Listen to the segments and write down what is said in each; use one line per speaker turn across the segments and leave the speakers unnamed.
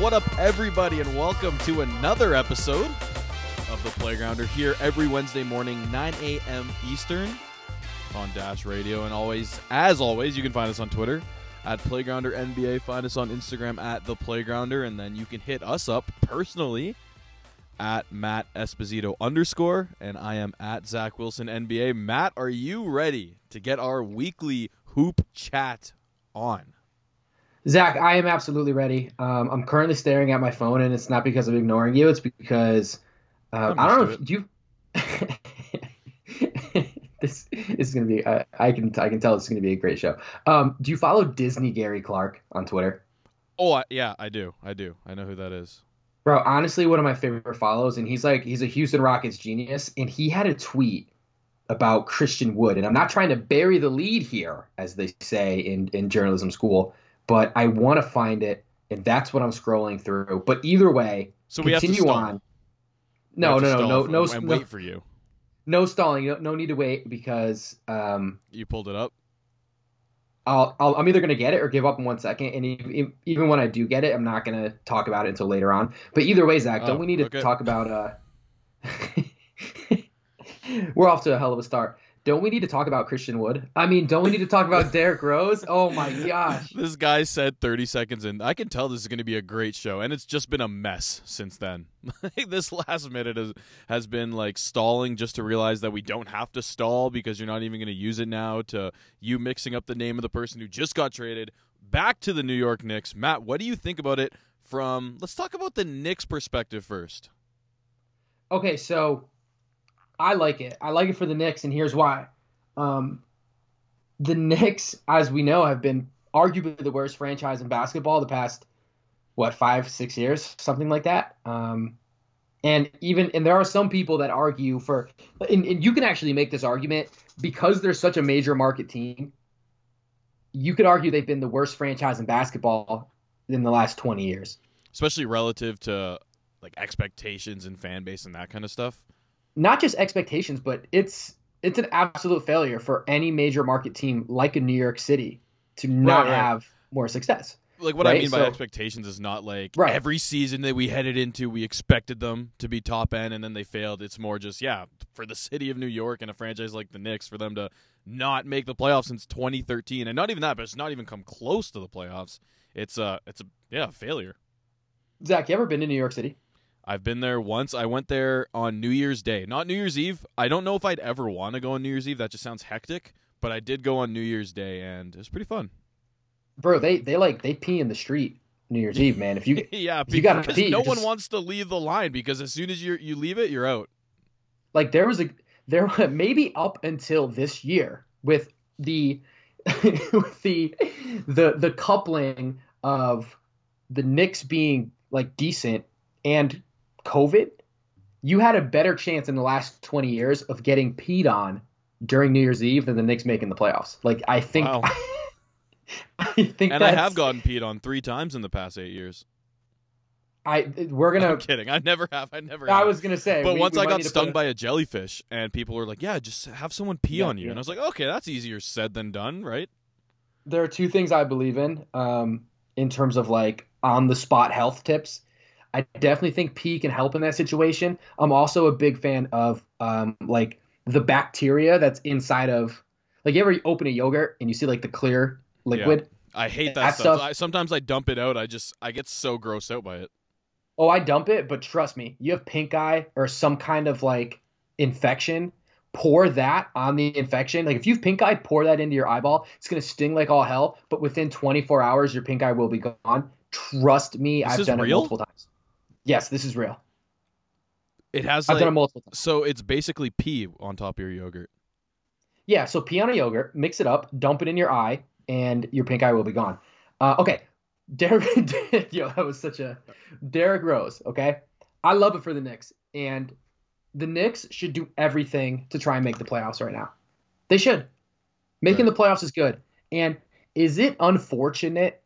What up, everybody, and welcome to another episode of The Playgrounder here every Wednesday morning, 9 a.m. Eastern on Dash Radio. And always, as always, you can find us on Twitter at Playgrounder NBA. Find us on Instagram at The Playgrounder. And then you can hit us up personally at Matt Esposito underscore. And I am at Zach Wilson NBA. Matt, are you ready to get our weekly hoop chat on?
Zach, I am absolutely ready. Um, I'm currently staring at my phone, and it's not because I'm ignoring you. It's because uh, I don't know if you. this, this is gonna be. Uh, I can I can tell it's gonna be a great show. Um, do you follow Disney Gary Clark on Twitter?
Oh I, yeah, I do. I do. I know who that is.
Bro, honestly, one of my favorite follows, and he's like he's a Houston Rockets genius, and he had a tweet about Christian Wood, and I'm not trying to bury the lead here, as they say in in journalism school but I want to find it, and that's what I'm scrolling through. But either way,
so we continue on.
No, no, no, no, no,
and
no,
wait for you.
No stalling. No, no need to wait because um,
you pulled it up.
I'll, i am either going to get it or give up in one second. And even when I do get it, I'm not going to talk about it until later on. But either way, Zach, don't oh, we need to okay. talk about? Uh... We're off to a hell of a start don't we need to talk about Christian Wood? I mean, don't we need to talk about Derrick Rose? Oh my gosh.
This guy said 30 seconds in. I can tell this is going to be a great show, and it's just been a mess since then. this last minute has, has been like stalling just to realize that we don't have to stall because you're not even going to use it now, to you mixing up the name of the person who just got traded back to the New York Knicks. Matt, what do you think about it from, let's talk about the Knicks perspective first.
Okay, so I like it. I like it for the Knicks, and here's why. Um, the Knicks, as we know, have been arguably the worst franchise in basketball the past what five, six years, something like that. Um, and even and there are some people that argue for, and, and you can actually make this argument because they're such a major market team. You could argue they've been the worst franchise in basketball in the last 20 years,
especially relative to like expectations and fan base and that kind of stuff
not just expectations, but it's it's an absolute failure for any major market team like a New York City to not right, have more success.
Like what right? I mean by so, expectations is not like right. every season that we headed into, we expected them to be top end, and then they failed. It's more just yeah, for the city of New York and a franchise like the Knicks, for them to not make the playoffs since 2013, and not even that, but it's not even come close to the playoffs. It's a it's a yeah failure.
Zach, you ever been to New York City?
I've been there once. I went there on New Year's Day, not New Year's Eve. I don't know if I'd ever want to go on New Year's Eve. That just sounds hectic. But I did go on New Year's Day, and it was pretty fun.
Bro, they they like they pee in the street New Year's Eve, man. If you
yeah,
if you got
to
pee,
no one
just...
wants to leave the line because as soon as you you leave it, you're out.
Like there was a there maybe up until this year with the with the the the coupling of the Knicks being like decent and COVID, you had a better chance in the last 20 years of getting peed on during New Year's Eve than the Knicks making the playoffs. Like I think, wow. I think,
and I have gotten peed on three times in the past eight years.
I we're gonna.
I'm kidding. I never have. I never.
I
have.
was gonna say.
But
we,
once
we
I got stung by a jellyfish, and people were like, "Yeah, just have someone pee yeah, on you," yeah. and I was like, "Okay, that's easier said than done, right?"
There are two things I believe in, um, in terms of like on the spot health tips. I definitely think pee can help in that situation. I'm also a big fan of um, like the bacteria that's inside of like you ever open a yogurt and you see like the clear liquid.
Yeah. I hate that, that stuff. stuff. I, sometimes I dump it out. I just I get so grossed out by it.
Oh, I dump it, but trust me, you have pink eye or some kind of like infection. Pour that on the infection. Like if you have pink eye, pour that into your eyeball. It's gonna sting like all hell, but within 24 hours, your pink eye will be gone. Trust me,
this
I've done
real?
it multiple times. Yes, this is real.
It has.
I've
like,
done it multiple times.
So it's basically pee on top of your yogurt.
Yeah. So pee on a yogurt, mix it up, dump it in your eye, and your pink eye will be gone. Uh, okay. Derrick, yo, that was such a Derrick Rose. Okay, I love it for the Knicks, and the Knicks should do everything to try and make the playoffs right now. They should. Making right. the playoffs is good. And is it unfortunate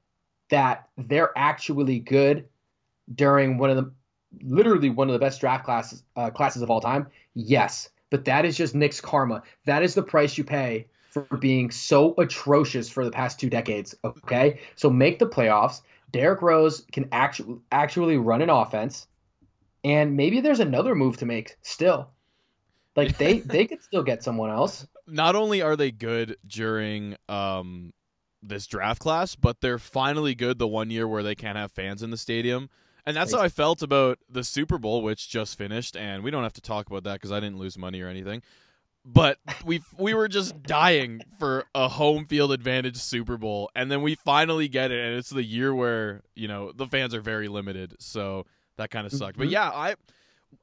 that they're actually good during one of the literally one of the best draft classes uh, classes of all time? Yes, but that is just Knicks' karma. That is the price you pay for being so atrocious for the past two decades. Okay, so make the playoffs. Derrick Rose can actually actually run an offense, and maybe there's another move to make still. Like they they could still get someone else.
Not only are they good during um this draft class, but they're finally good the one year where they can't have fans in the stadium. And that's how I felt about the Super Bowl, which just finished. And we don't have to talk about that because I didn't lose money or anything. But we we were just dying for a home field advantage Super Bowl, and then we finally get it, and it's the year where you know the fans are very limited, so that kind of sucked. Mm-hmm. But yeah, I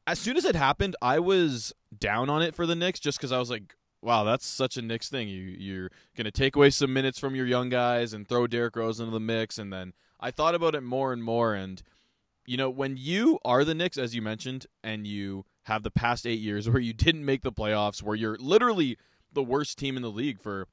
as soon as it happened, I was down on it for the Knicks just because I was like, wow, that's such a Knicks thing. You you're gonna take away some minutes from your young guys and throw Derrick Rose into the mix, and then I thought about it more and more, and you know when you are the Knicks, as you mentioned, and you have the past eight years where you didn't make the playoffs, where you're literally the worst team in the league for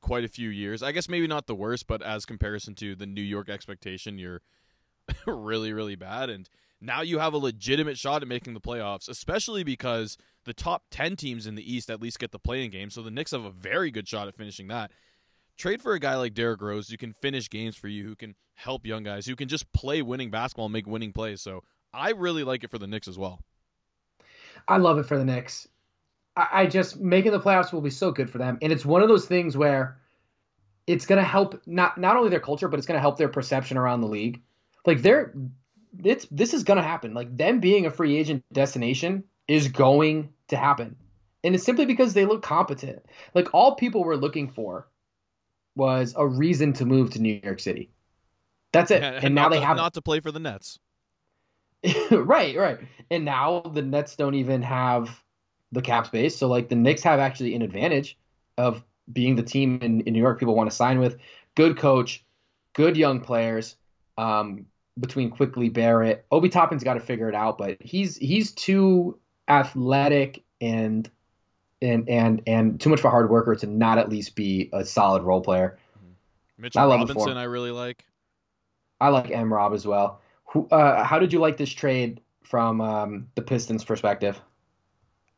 quite a few years. I guess maybe not the worst, but as comparison to the New York expectation, you're really really bad, and now you have a legitimate shot at making the playoffs, especially because the top 10 teams in the East at least get the play-in game. So the Knicks have a very good shot at finishing that. Trade for a guy like Derrick Rose who can finish games for you, who can help young guys, who can just play winning basketball and make winning plays. So I really like it for the Knicks as well.
I love it for the Knicks. I, I just making the playoffs will be so good for them. And it's one of those things where it's going to help not not only their culture, but it's going to help their perception around the league. Like they're it's this is going to happen. Like them being a free agent destination is going to happen. And it's simply because they look competent. Like all people were looking for was a reason to move to New York City. That's it. Yeah, and, and now they
to,
have
not to play for the Nets.
right, right. And now the Nets don't even have the cap space. So like the Knicks have actually an advantage of being the team in, in New York people want to sign with. Good coach, good young players, um, between Quickley Barrett. Obi Toppin's got to figure it out, but he's he's too athletic and and and and too much of a hard worker to not at least be a solid role player.
Mm-hmm. Mitchell I Robinson, I really like.
I like M. Rob as well. Who, uh, how did you like this trade from um, the Pistons' perspective?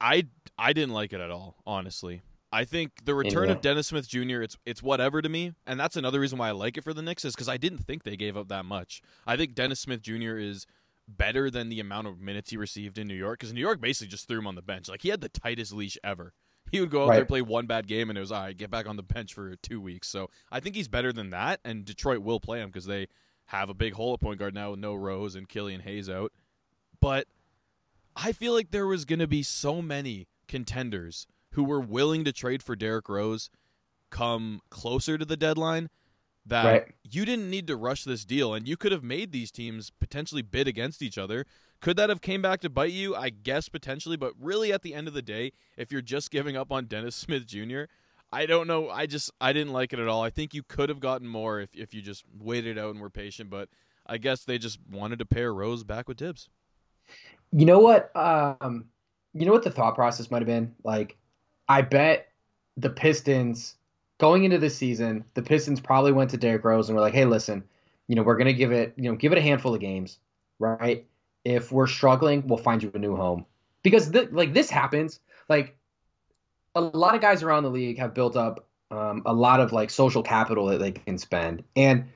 I I didn't like it at all, honestly. I think the return of Dennis Smith Jr. it's it's whatever to me, and that's another reason why I like it for the Knicks is because I didn't think they gave up that much. I think Dennis Smith Jr. is better than the amount of minutes he received in New York because New York basically just threw him on the bench. Like he had the tightest leash ever. He would go out right. there play one bad game and it was all right, get back on the bench for two weeks. So I think he's better than that, and Detroit will play him because they have a big hole at point guard now with no Rose and Killian Hayes out. But I feel like there was going to be so many contenders who were willing to trade for Derrick Rose come closer to the deadline that right. you didn't need to rush this deal and you could have made these teams potentially bid against each other. Could that have came back to bite you? I guess potentially, but really at the end of the day, if you're just giving up on Dennis Smith Jr., I don't know. I just I didn't like it at all. I think you could have gotten more if if you just waited out and were patient, but I guess they just wanted to pair Rose back with Thibs.
You know what? Um, you know what the thought process might have been like I bet the Pistons going into this season, the Pistons probably went to Derrick Rose and were like, "Hey, listen, you know, we're gonna give it, you know, give it a handful of games, right? If we're struggling, we'll find you a new home." Because th- like this happens, like a lot of guys around the league have built up um, a lot of like social capital that they can spend, and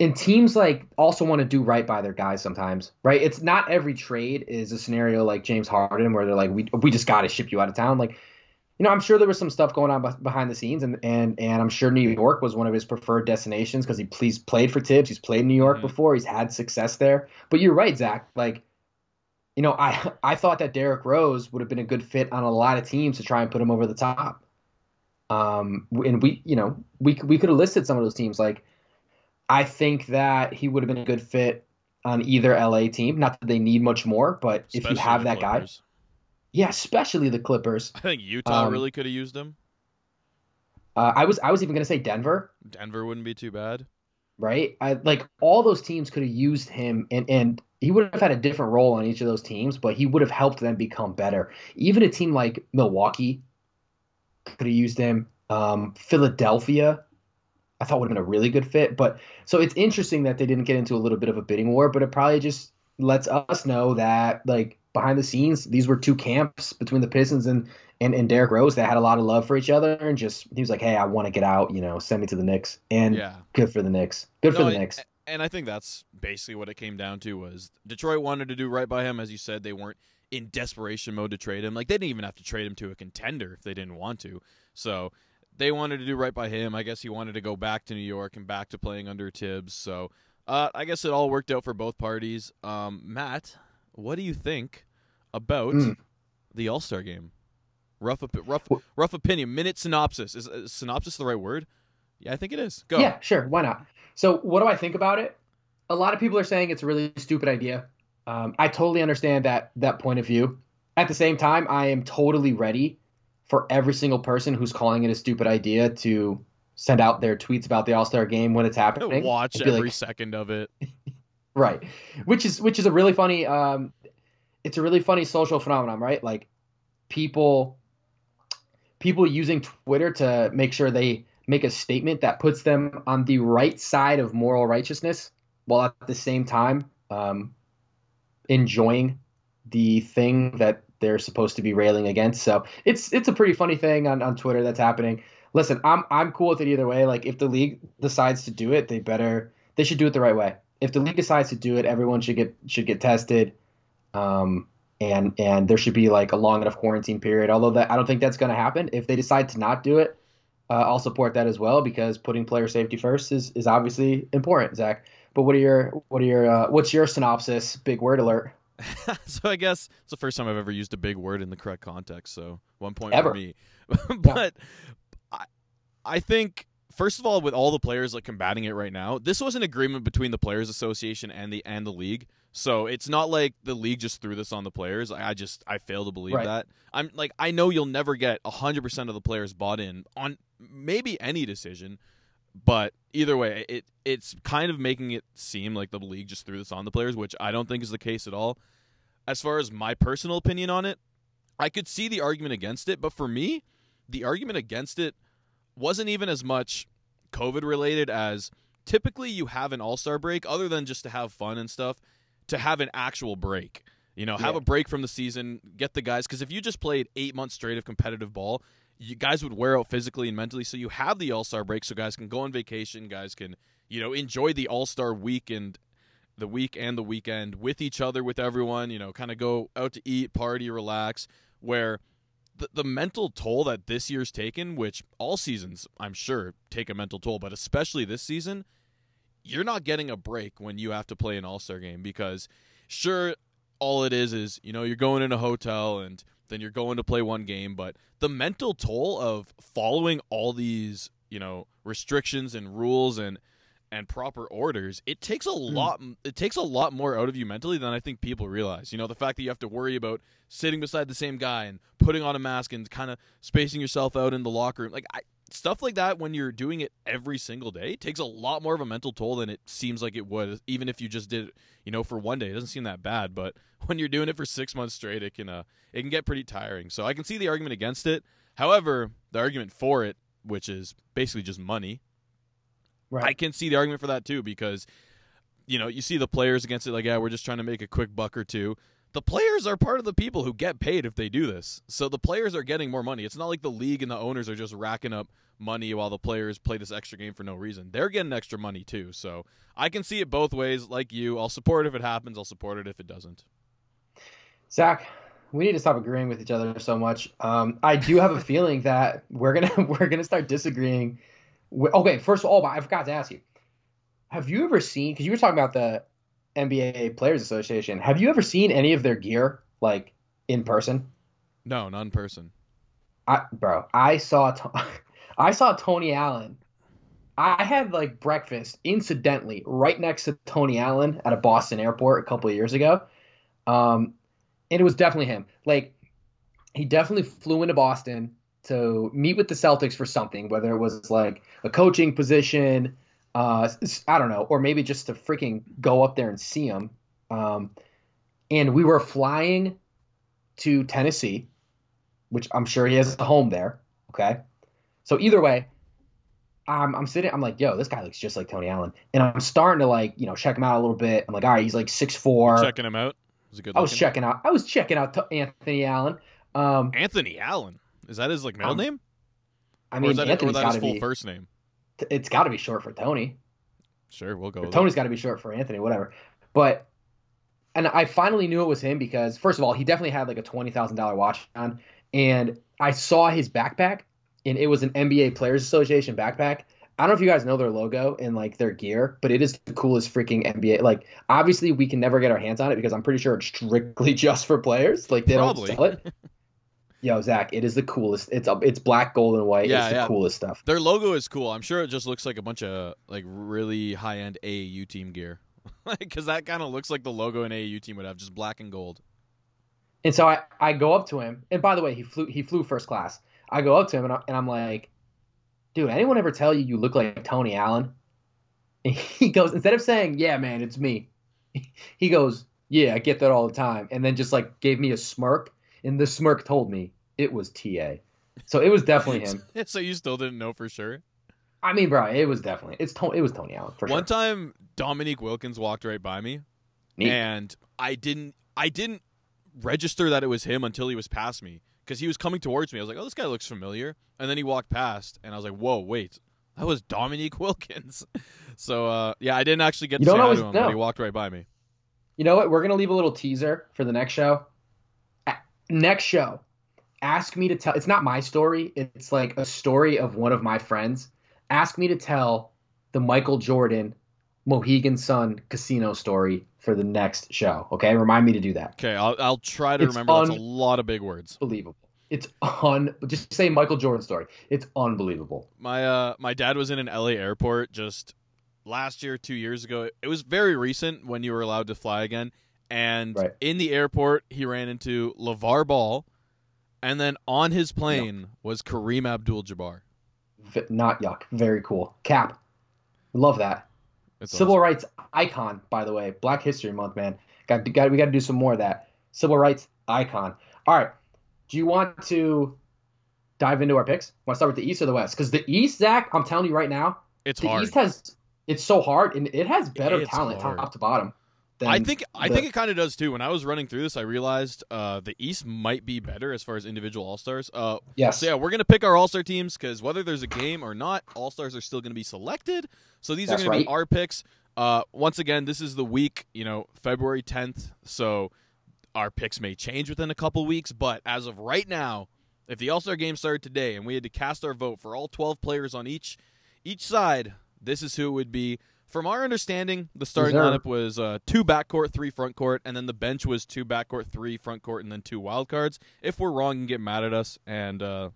and teams like also want to do right by their guys sometimes, right? It's not every trade is a scenario like James Harden where they're like, we we just got to ship you out of town, like you know, I'm sure there was some stuff going on behind the scenes, and and and I'm sure New York was one of his preferred destinations because he please played for Thibs, He's played in New York mm-hmm. before. He's had success there. But you're right, Zach. Like, you know, I I thought that Derrick Rose would have been a good fit on a lot of teams to try and put him over the top. Um, and we, you know, we we could have listed some of those teams. Like, I think that he would have been a good fit on either LA team. Not that they need much more, but Especially if you have that Clippers. guy yeah, especially the Clippers.
I think Utah um, really could have used him.
Uh, I was I was even gonna say Denver.
Denver wouldn't be too bad.
Right? I like all those teams could have used him and and he would have had a different role on each of those teams, but he would have helped them become better. Even a team like Milwaukee could have used him. Um, Philadelphia, I thought would have been a really good fit. But so it's interesting that they didn't get into a little bit of a bidding war, but it probably just lets us know that like behind the scenes, these were two camps between the Pistons and and, and Derrick Rose that had a lot of love for each other and just he was like, Hey, I want to get out, you know, send me to the Knicks. And yeah. good for the Knicks. Good no, for the Knicks.
and I think that's basically what it came down to was Detroit wanted to do right by him, as you said. They weren't in desperation mode to trade him. Like they didn't even have to trade him to a contender if they didn't want to. So they wanted to do right by him. I guess he wanted to go back to New York and back to playing under Thibs. So uh, I guess it all worked out for both parties. Um, Matt, what do you think about
Mm.
the All Star game? Rough, rough, rough opinion. Minute synopsis. Is, is synopsis the right word? Yeah, I think it is. Go.
Yeah, sure. Why not? So, what do I think about it? A lot of people are saying it's a really stupid idea. Um, I totally understand that that point of view. At the same time, I am totally ready for every single person who's calling it a stupid idea to send out their tweets about the All Star Game when it's happening.
Watch every
like,
second of it.
right, which is which is a really funny. Um, it's a really funny social phenomenon, right? Like people people using Twitter to make sure they make a statement that puts them on the right side of moral righteousness, while at the same time um, enjoying the thing that they're supposed to be railing against. So it's it's a pretty funny thing on, on Twitter that's happening. Listen, I'm I'm cool with it either way. Like if the league decides to do it, they better they should do it the right way. If the league decides to do it, everyone should get should get tested. Um, and and there should be like a long enough quarantine period. Although that I don't think that's going to happen. If they decide to not do it, uh, I'll support that as well because putting player safety first is is obviously important, Zach. But what are your what are your uh, what's your synopsis? Big word alert.
so I guess it's the first time I've ever used a big word in the correct context. So one point
Ever.
for me. but I, I think first of all, with all the players like combating it right now, this was an agreement between the players' association and the and the league. So it's not like the league just threw this on the players. I just I fail to believe
Right.
that. I'm like I know you'll never get hundred percent of the players bought in on maybe any decision, but either way, it it's kind of making it seem like the league just threw this on the players, which I don't think is the case at all. As far as my personal opinion on it, I could see the argument against it, but for me, the argument against it wasn't even as much COVID related as typically you have an all star break, other than just to have fun and stuff, to have an actual break. You know, have
Yeah.
a break from the season, get the guys, because if you just played eight months straight of competitive ball, you guys would wear out physically and mentally. So you have the all star break, so guys can go on vacation, guys can, you know, enjoy the all star week and the week and the weekend with each other, with everyone, you know, kind of go out to eat, party, relax, where the, the mental toll that this year's taken, which all seasons, I'm sure, take a mental toll, but especially this season, you're not getting a break when you have to play an All Star game because, sure, all it is is, you know, you're going in a hotel and then you're going to play one game, but the mental toll of following all these, you know, restrictions and rules and and proper orders, it takes a hmm. lot it takes a lot more out of you mentally than I think people realize. You know, the fact that you have to worry about sitting beside the same guy and putting on a mask and kind of spacing yourself out in the locker room. Like I, stuff like that when you're doing it every single day takes a lot more of a mental toll than it seems like it would even if you just did it, you know, for one day. It doesn't seem that bad, but when you're doing it for 6 months straight, it can uh it can get pretty tiring. So I can see the argument against it. However, the argument for it, which is basically just money,
Right.
I can see the argument for that too because you know you see the players against it like yeah we're just trying to make a quick buck or two. The players are part of the people who get paid if they do this, so the players are getting more money. It's not like the league and the owners are just racking up money while the players play this extra game for no reason. They're getting extra money too. So I can see it both ways. Like you, I'll support it if it happens. I'll support it if it doesn't.
Zach, we need to stop agreeing with each other so much. Um, I do have a feeling that we're gonna we're gonna start disagreeing. With, okay, first of all, I forgot to ask you: Have you ever seen? Because you were talking about the NBA Players Association. Have you ever seen any of their gear like in person?
No, not in person.
I, bro, I saw I saw Tony Allen. I had like breakfast incidentally right next to Tony Allen at a Boston airport a couple of years ago. Um, and it was definitely him. Like he definitely flew into Boston to meet with the Celtics for something, whether it was like a coaching position, uh, I don't know, or maybe just to freaking go up there and see him. Um, and we were flying to Tennessee, which I'm sure he has a home there. Okay, so either way, I'm, I'm sitting. I'm like, yo, this guy looks just like Tony Allen, and I'm starting to like, you know, check him out a little bit. I'm like, all right, he's like six four.
Checking him out. Was good?
I was checking out. I was checking out Anthony Allen. Um,
Anthony Allen. Is that his like middle
Um,
name?
I
or
mean,
is that, or that his full
be.
first name?
It's got to be short for Tony.
Sure, we'll go.
Tony's got to be short for Anthony, whatever. But and I finally knew it was him because first of all, he definitely had like a twenty thousand dollar watch on, and I saw his backpack, and it was an NBA Players Association backpack. I don't know if you guys know their logo and like their gear, but it is the coolest freaking NBA. Like, obviously, we can never get our hands on it because I'm pretty sure it's strictly just for players. Like, they
Probably.
don't sell it. Yo, Zach, it is the coolest. It's it's black, gold, and white.
Yeah,
it's the
yeah.
coolest stuff.
Their logo is cool. I'm sure it just looks like a bunch of like really high end AAU team gear, because that kind of looks like the logo an AAU team would have, just black and gold.
And so I, I go up to him, and by the way, he flew he flew first class. I go up to him and, I, and I'm like, dude, anyone ever tell you you look like Tony Allen? And he goes instead of saying, yeah, man, it's me. He goes, yeah, I get that all the time, and then just like gave me a smirk, and the smirk told me it was Ta. So it was definitely him.
so you still didn't know for sure.
I mean, bro, it was definitely it's it was Tony Allen for
One
sure.
time, Dominique Wilkins walked right by me,
Neat.
and I didn't I didn't register that it was him until he was past me because he was coming towards me. I was like, "Oh, this guy looks familiar," and then he walked past, and I was like, "Whoa, wait, that was Dominique Wilkins." so uh, yeah, I didn't actually get
You
to say hi to him,
know.
but he walked right by me.
You know what? We're gonna leave a little teaser for the next show. Next show, ask me to tell. It's not my story. It's like a story of one of my friends. Ask me to tell the Michael Jordan Mohegan Sun casino story for the next show. Okay, remind me to do that.
Okay, I'll I'll try to
It's
remember. That's a lot of big words.
Unbelievable. It's un. Just say Michael Jordan story. It's unbelievable.
My uh my dad was in an LA airport just last year, two years ago. It was very recent when you were allowed to fly again. And
Right.
in the airport, he ran into LeVar Ball, and then on his plane was Kareem Abdul-Jabbar.
V- not yuck. Very cool. Cap. Love that.
It's
Civil
awesome.
rights icon, by the way. Black History Month, man. Got, got we got to do some more of that. Civil rights icon. All right. Do you want to dive into our picks? Want to start with the East or the West? Because the East, Zach, I'm telling you right now,
It's
the
hard.
East has it's so hard and it has better
It's
talent
hard.
top to bottom. Than
I think I
the-
think it kind of does too. When I was running through this, I realized uh, the East might be better as far as individual All Stars. Uh,
yes.
So yeah, we're gonna pick our All Star teams because whether there's a game or not, All Stars are still gonna be selected. So these
That's
are gonna be our picks. Uh, once again, this is the week, you know, February 10th. So our picks may change within a couple weeks, but as of right now, if the All Star game started today and we had to cast our vote for all 12 players on each each side, this is who it would be. From our understanding, the starting lineup was uh, two backcourt, three front court, and then the bench was two backcourt, three front court, and then two wild cards. If we're wrong, you can get mad at us, and uh,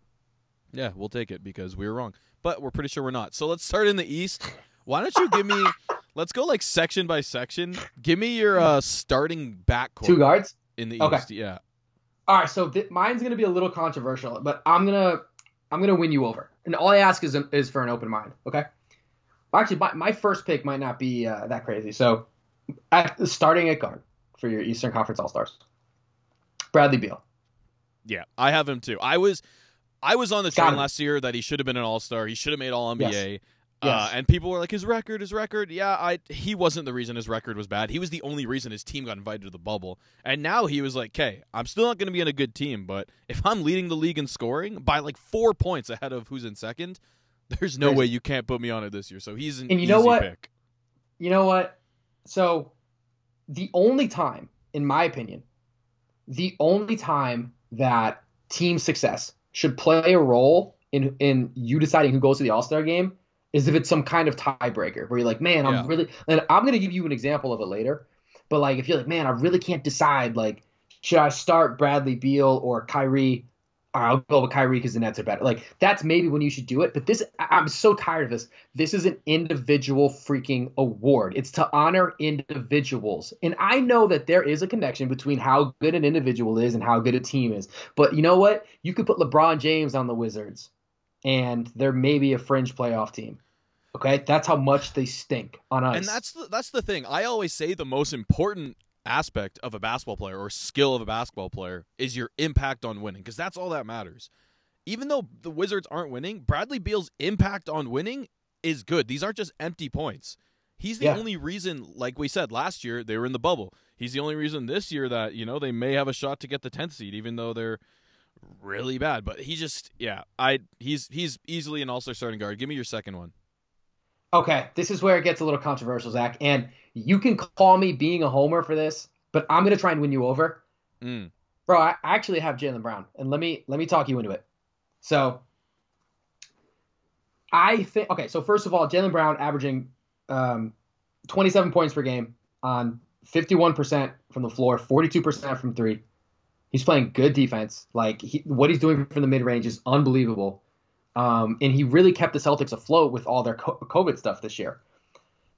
yeah, we'll take it because we were wrong. But we're pretty sure we're not. So let's start in the East. Why don't you give me? let's go like section by section. Give me your uh, starting backcourt
Two guards.
in the
Okay.
East. Yeah.
All right, so th- mine's gonna be a little controversial, but I'm gonna I'm gonna win you over, and all I ask is is for an open mind. Okay. Actually, my, my first pick might not be uh, that crazy. So, at, starting at guard for your Eastern Conference All Stars, Bradley Beal.
Yeah, I have him too. I was, I was on the train last year that he should have been an All Star. He should have made All NBA.
Yes.
Uh,
Yes.
and people were like, his record, his record. Yeah, I he wasn't the reason his record was bad. He was the only reason his team got invited to the bubble. And now he was like, okay, I'm still not going to be in a good team, but if I'm leading the league in scoring by like four points ahead of who's in second, there's no
Crazy.
way you can't put me on it this year. So he's an
And you know what?
pick.
You know what? So, the only time, in my opinion, the only time that team success should play a role in in you deciding who goes to the All Star game is if it's some kind of tiebreaker where you're like, man, I'm
Yeah.
really, and I'm gonna give you an example of it later, but like if you're like, man, I really can't decide, like, should I start Bradley Beal or Kyrie? Or I'll go with Kyrie because the Nets are better. Like that's maybe when you should do it. But this, I'm so tired of this. This is an individual freaking award. It's to honor individuals. And I know that there is a connection between how good an individual is and how good a team is. But you know what? You could put LeBron James on the Wizards, and they're maybe a fringe playoff team. Okay, that's how much they stink on ice.
And that's the, that's the thing. I always say the most important aspect of a basketball player or skill of a basketball player is your impact on winning because that's all that matters. Even though the Wizards aren't winning, Bradley Beal's impact on winning is good. These aren't just empty points. He's the
Yeah.
only reason, like we said last year, they were in the bubble. He's the only reason this year that you know they may have a shot to get the tenth seed, even though they're really bad. But he just, yeah, I he's he's easily an all-star starting guard. Give me your second one.
Okay, this is where it gets a little controversial, Zach. And you can call me being a homer for this, but I'm gonna try and win you over.
Mm.
Bro, I actually have Jaylen Brown, and let me let me talk you into it. So, I think okay. So first of all, Jaylen Brown averaging um, 27 points per game on 51% from the floor, 42% from three. He's playing good defense. Like he, what he's doing from the mid range is unbelievable. Um, and he really kept the Celtics afloat with all their COVID stuff this year.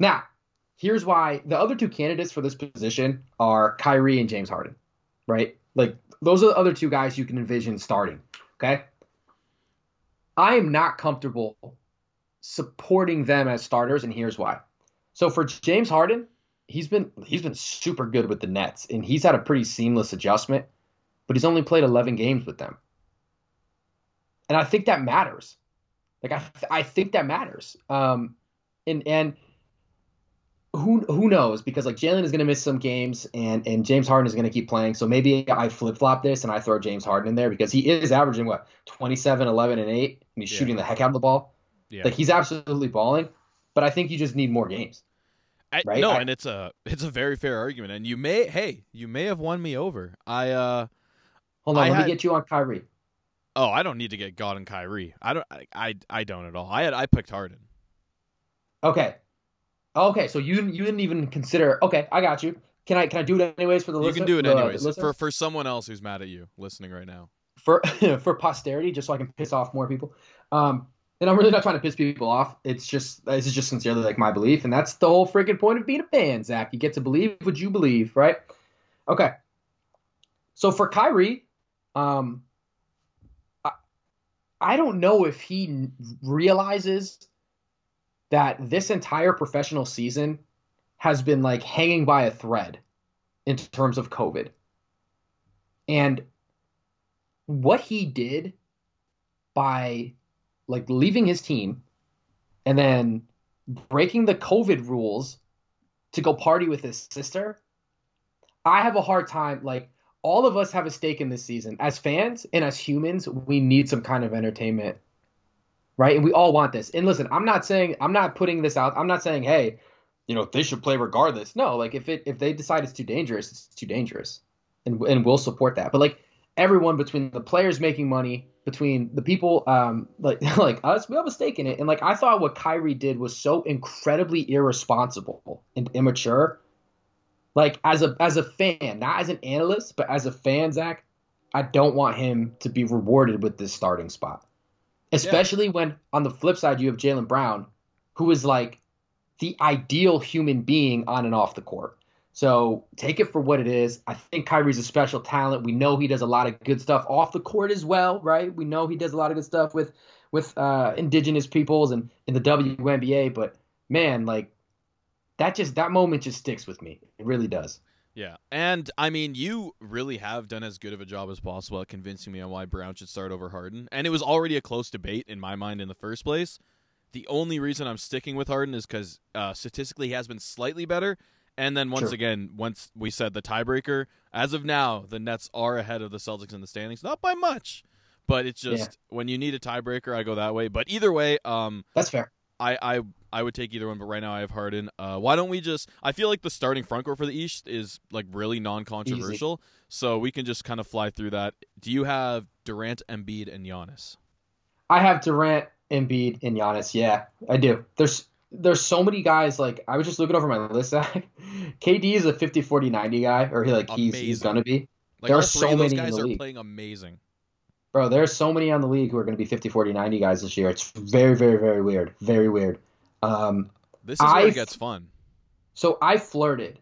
Now, here's why the other two candidates for this position are Kyrie and James Harden, right? Like those are the other two guys you can envision starting. Okay. I am not comfortable supporting them as starters, and here's why. So for James Harden, he's been he's been super good with the Nets, and he's had a pretty seamless adjustment, but he's only played 11 games with them, and I think that matters. Like I I think that matters. Um, and and who who knows because like Jaylen is going to miss some games and and James Harden is going to keep playing. So maybe I flip flop this and I throw James Harden in there because he is averaging what 27, 11, and eight, and he's yeah. shooting the heck out of the ball. Yeah. Like he's absolutely balling, but I think you just need more games.
I, right? No, I, and it's a it's a very fair argument, and you may hey you may have won me over. I uh
hold on, I let had, me get you on Kyrie.
Oh, I don't need to get God and Kyrie. I don't. I, I I don't at all. I had I picked Harden.
Okay, okay. So you you didn't even consider. Okay, I got you. Can I can I do it anyways for the?
You
listen,
can do it anyways for for someone else who's mad at you listening right now.
For for posterity, just so I can piss off more people. Um, and I'm really not trying to piss people off. It's just this is just sincerely like my belief, and that's the whole freaking point of being a fan, Zach. You get to believe what you believe, right? Okay. So for Kyrie, um, I, I don't know if he realizes that this entire professional season has been like hanging by a thread in terms of COVID. And what he did by like leaving his team and then breaking the COVID rules to go party with his sister, I have a hard time. Like, all of us have a stake in this season. As fans and as humans, we need some kind of entertainment, right? And we all want this. And listen, I'm not saying, I'm not putting this out. I'm not saying, hey, you know, they should play regardless. No, like if it if they decide it's too dangerous, it's too dangerous, and and we'll support that. But like everyone between the players making money, between the people um like like us, we have a stake in it. And like I thought what Kyrie did was so incredibly irresponsible and immature. Like as a as a fan, not as an analyst, but as a fan, Zach, I don't want him to be rewarded with this starting spot. Especially yeah. when on the flip side you have Jaylen Brown, who is like the ideal human being on and off the court. So take it for what it is. I think Kyrie's a special talent. We know he does a lot of good stuff off the court as well, right? We know he does a lot of good stuff with with uh, indigenous peoples and in the WNBA. But man, like that just that moment just sticks with me. It really does.
Yeah, and I mean, you really have done as good of a job as possible at convincing me on why Brown should start over Harden, and it was already a close debate in my mind in the first place. The only reason I'm sticking with Harden is because uh, statistically he has been slightly better, and then once sure. again, once we said the tiebreaker, as of now, the Nets are ahead of the Celtics in the standings, not by much, but it's just yeah. when you need a tiebreaker, I go that way. But either way, um,
that's fair.
I, I I would take either one, but right now I have Harden. Uh, why don't we just? I feel like the starting front court for the East is like really non-controversial, Easy. so we can just kind of fly through that. Do you have Durant, Embiid, and Giannis?
I have Durant, Embiid, and Giannis. Yeah, I do. There's there's so many guys like I was just looking over my list. KD is a 50 40 90 guy or he like he's he's to be.
Like there are so many guys in the are league. playing amazing.
Bro, there's so many on the league who are going to be 50 40 90 guys this year. It's very very very weird. Very weird. Um
This is where I, it gets fun.
So I flirted.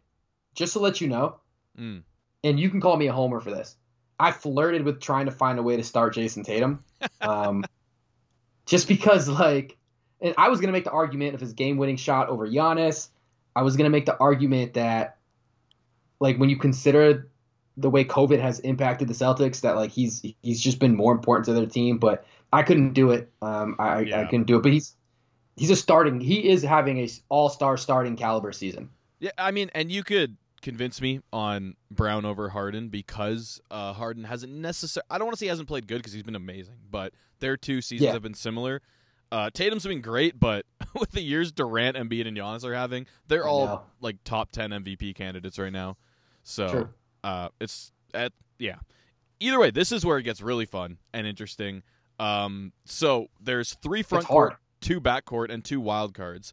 Just to let you know. Mm. And you can call me a homer for this. I flirted with trying to find a way to start Jayson Tatum. Um just because like and I was going to make the argument of his game-winning shot over Giannis. I was going to make the argument that, like, when you consider the way COVID has impacted the Celtics, that like he's he's just been more important to their team. But I couldn't do it. Um, I yeah. I couldn't do it. But he's he's a starting. He is having a all-star starting caliber season.
Yeah, I mean, and you could convince me on Brown over Harden because uh, Harden hasn't necessarily. I don't want to say he hasn't played good because he's been amazing, but their two seasons yeah. have been similar. Uh, Tatum's been great, but with the years Durant, Embiid, and Giannis are having, they're all like top ten MVP candidates right now. So uh, it's at yeah. Either way, this is where it gets really fun and interesting. Um, so there's three front
It's hard.
court, two backcourt and two wild cards.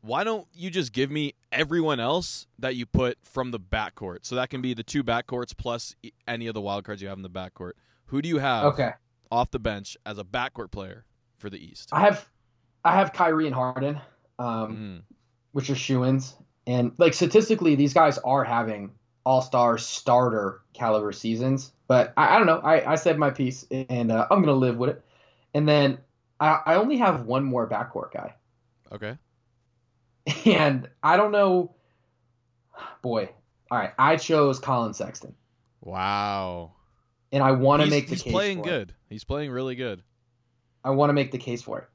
Why don't you just give me everyone else that you put from the backcourt? So that can be the two back courts plus any of the wild cards you have in the backcourt. Who do you have
Okay.
off the bench as a backcourt player for the East?
I have I have Kyrie and Harden, um,
Mm.
which are shoe-ins, and like statistically, these guys are having all-star starter caliber seasons. But I, I don't know. I, I said my piece, and uh, I'm gonna live with it. And then I, I only have one more backcourt guy,
Okay.
and I don't know. Boy, all right. I chose Collin Sexton,
Wow.
and I want to make the
he's
case
playing
for it.
good. He's playing really good.
I want to make the case for it.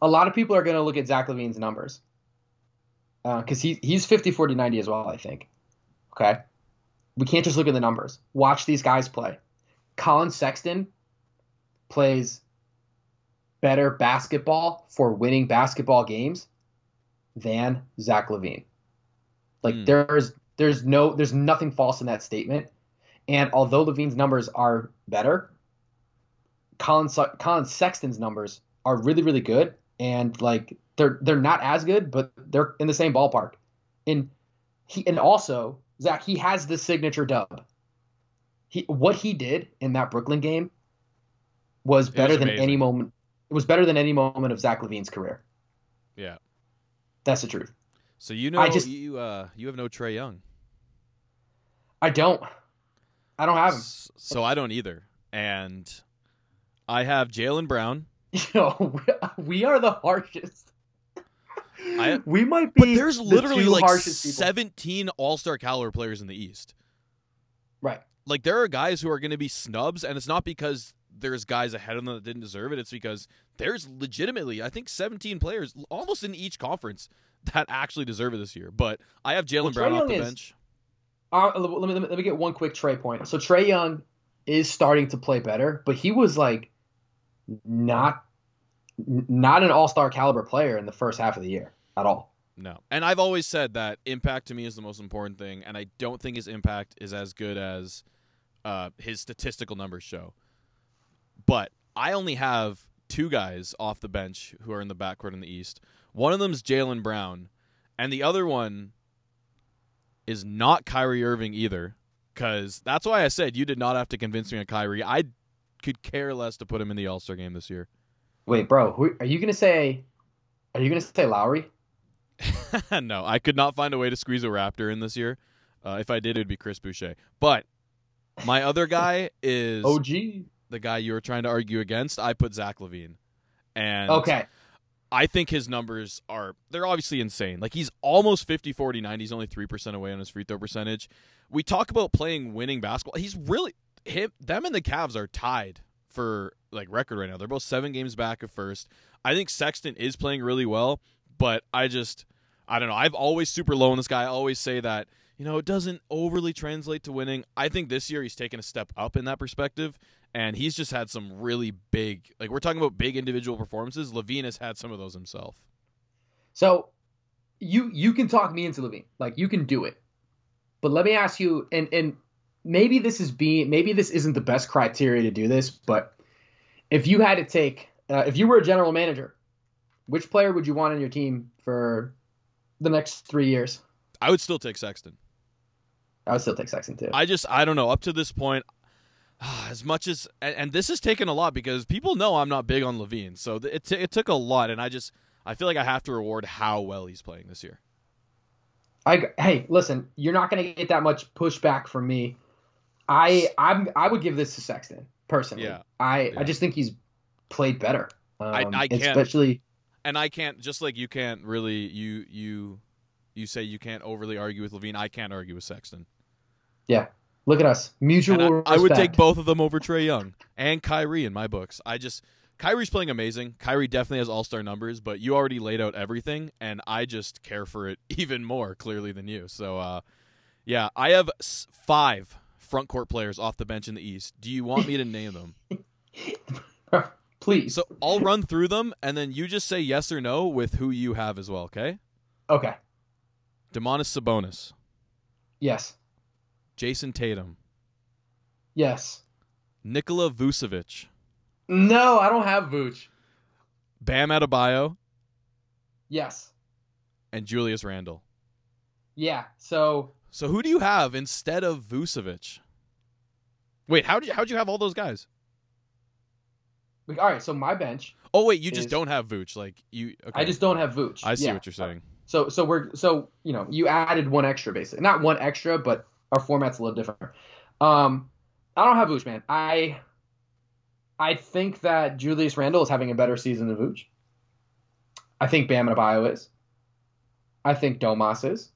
A lot of people are going to look at Zach LaVine's numbers uh, because he, he's 50, 40, 90 as well, I think. Okay. We can't just look at the numbers. Watch these guys play. Collin Sexton plays better basketball for winning basketball games than Zach LaVine. Like
Hmm.
there's there's no there's nothing false in that statement. And although LaVine's numbers are better, Collin Collin Sexton's numbers are really really good and like they're they're not as good but they're in the same ballpark. And he and also Zach he has the signature dub. He what he did in that Brooklyn game was better
was
than any moment. It was better than any moment of Zach LaVine's career.
Yeah.
That's the truth.
So you know
I just-
you uh you have no Trae Young.
I don't. I don't have him.
So I don't either. And I have Jaylen Brown.
Yo, we are the harshest.
I-
we might be.
But there's
the
literally
two
like 17 all-star caliber players in the East.
Right.
Like there are guys who are going to be snubs and it's not because there's guys ahead of them that didn't deserve it. It's because there's legitimately I think 17 players almost in each conference that actually deserve it this year. But I have Jaylen
Well,
Brown
Trae
off the
is-
bench.
Uh, let, me, let, me, let me get one quick Trae point. So Trae Young is starting to play better, but he was like not not an all star caliber player in the first half of the year at all.
No. And I've always said that impact to me is the most important thing, and I don't think his impact is as good as uh, his statistical numbers show. But I only have two guys off the bench who are in the backcourt in the East. One of them's Jaylen Brown, and the other one is not Kyrie Irving either, because that's why I said you did not have to convince me on Kyrie. I could care less to put him in the All Star game this year.
Wait, bro, who, are you gonna say? Are you gonna say Lowry?
no, I could not find a way to squeeze a Raptor in this year. Uh, if I did, it'd be Chris Boucher. But my other guy is
OG.
The guy you were trying to argue against. I put Zach LaVine, and
Okay.
I think his numbers are they're obviously insane. Like he's almost 50 40 90. He's only 3% away on his free throw percentage. We talk about playing winning basketball. He's really him them and the Cavs are tied for like record right now. They're both 7 games back of first. I think Sexton is playing really well, but I just I don't know. I've always super low on this guy. I always say that, you know, it doesn't overly translate to winning. I think this year he's taken a step up in that perspective and he's just had some really big like we're talking about big individual performances. LaVine has had some of those himself.
So you you can talk me into LaVine. Like you can do it. But let me ask you and and maybe this is being maybe this isn't the best criteria to do this, but if you had to take uh, if you were a general manager, which player would you want on your team for the next 3 years?
I would still take Sexton.
I would still take Sexton too.
I just I don't know. Up to this point, as much as and, and this has taken a lot because people know I'm not big on LaVine, so it t- it took a lot, and I just I feel like I have to reward how well he's playing this year.
I hey, listen, you're not going to get that much pushback from me. I I'm I would give this to Sexton personally.
Yeah.
I
Yeah.
I just think he's played better. Um,
I- I can't-
especially
And I can't just like you can't really you you you say you can't overly argue with LaVine. I can't argue with Sexton.
Yeah. Look at us, mutual
I, I would take both of them over Trae Young and Kyrie in my books. I just Kyrie's playing amazing. Kyrie definitely has all star numbers, but you already laid out everything, and I just care for it even more clearly than you. So, uh, yeah, I have five front court players off the bench in the East. Do you want me to name them?
Please.
So I'll run through them, and then you just say yes or no with who you have as well. Okay?
okay.
Domantas Sabonis,
Yes.
Jayson Tatum,
Yes.
Nikola Vucevic,
No, I don't have Vooch.
Bam Adebayo,
Yes.
and Julius Randle.
Yeah. So
So who do you have instead of Vucevic? Wait, how did you how'd you have all those guys?
like, all right. So my bench.
Oh wait, you just don't have Vooch. Like you. Okay.
I just don't have Vooch.
I see
Yeah.
what you're saying.
So so we're so you know you added one extra basically, not one extra, but our format's a little different. Um, I don't have Vooch, man. I I think that Julius Randle is having a better season than Vooch. I think Bam Adebayo is. I think Domas is,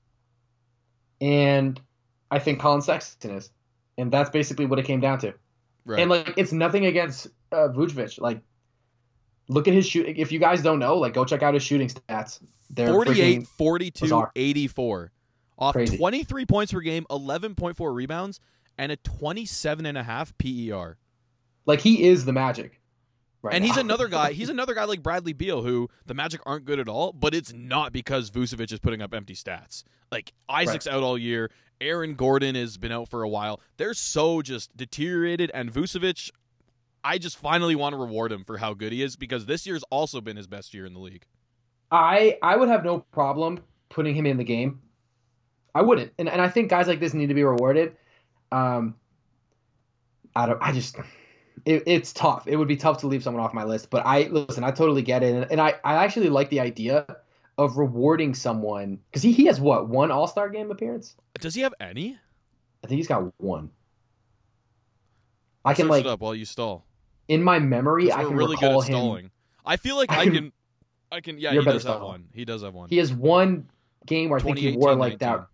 and I think Collin Sexton is, and that's basically what it came down to.
Right.
And like, it's nothing against uh, Vucevic. Like, look at his shoot. If you guys don't know, like, go check out his shooting stats. They're
48, 42,
bizarre.
84. Off
Crazy.
23 points per game, 11.4 rebounds, and a 27.5 PER.
like he is the Magic. Right
and he's another guy. He's another guy like Bradley Beal, who the Magic aren't good at all. But it's not because Vucevic is putting up empty stats. Like Isaac's out all year. Aaron Gordon has been out for a while. They're so just deteriorated. And Vucevic, I just finally want to reward him for how good he is because this year's also been his best year in the league.
I I would have no problem putting him in the game. I wouldn't, and and I think guys like this need to be rewarded. Um, I don't. I just. It, it's tough. It would be tough to leave someone off my list, but I listen. I totally get it, and, and I, I actually like the idea of rewarding someone because he, he has what one All Star game appearance.
Does he have any?
I think he's got one. I can
Search
like
it up while you stall.
in my memory, I can
really good
recall
at
him.
I feel like
I
I
can-
can. I can. Yeah,
You're
he
better
does have one. He does have one.
He has one game where I think he
2018,
wore like
19.
that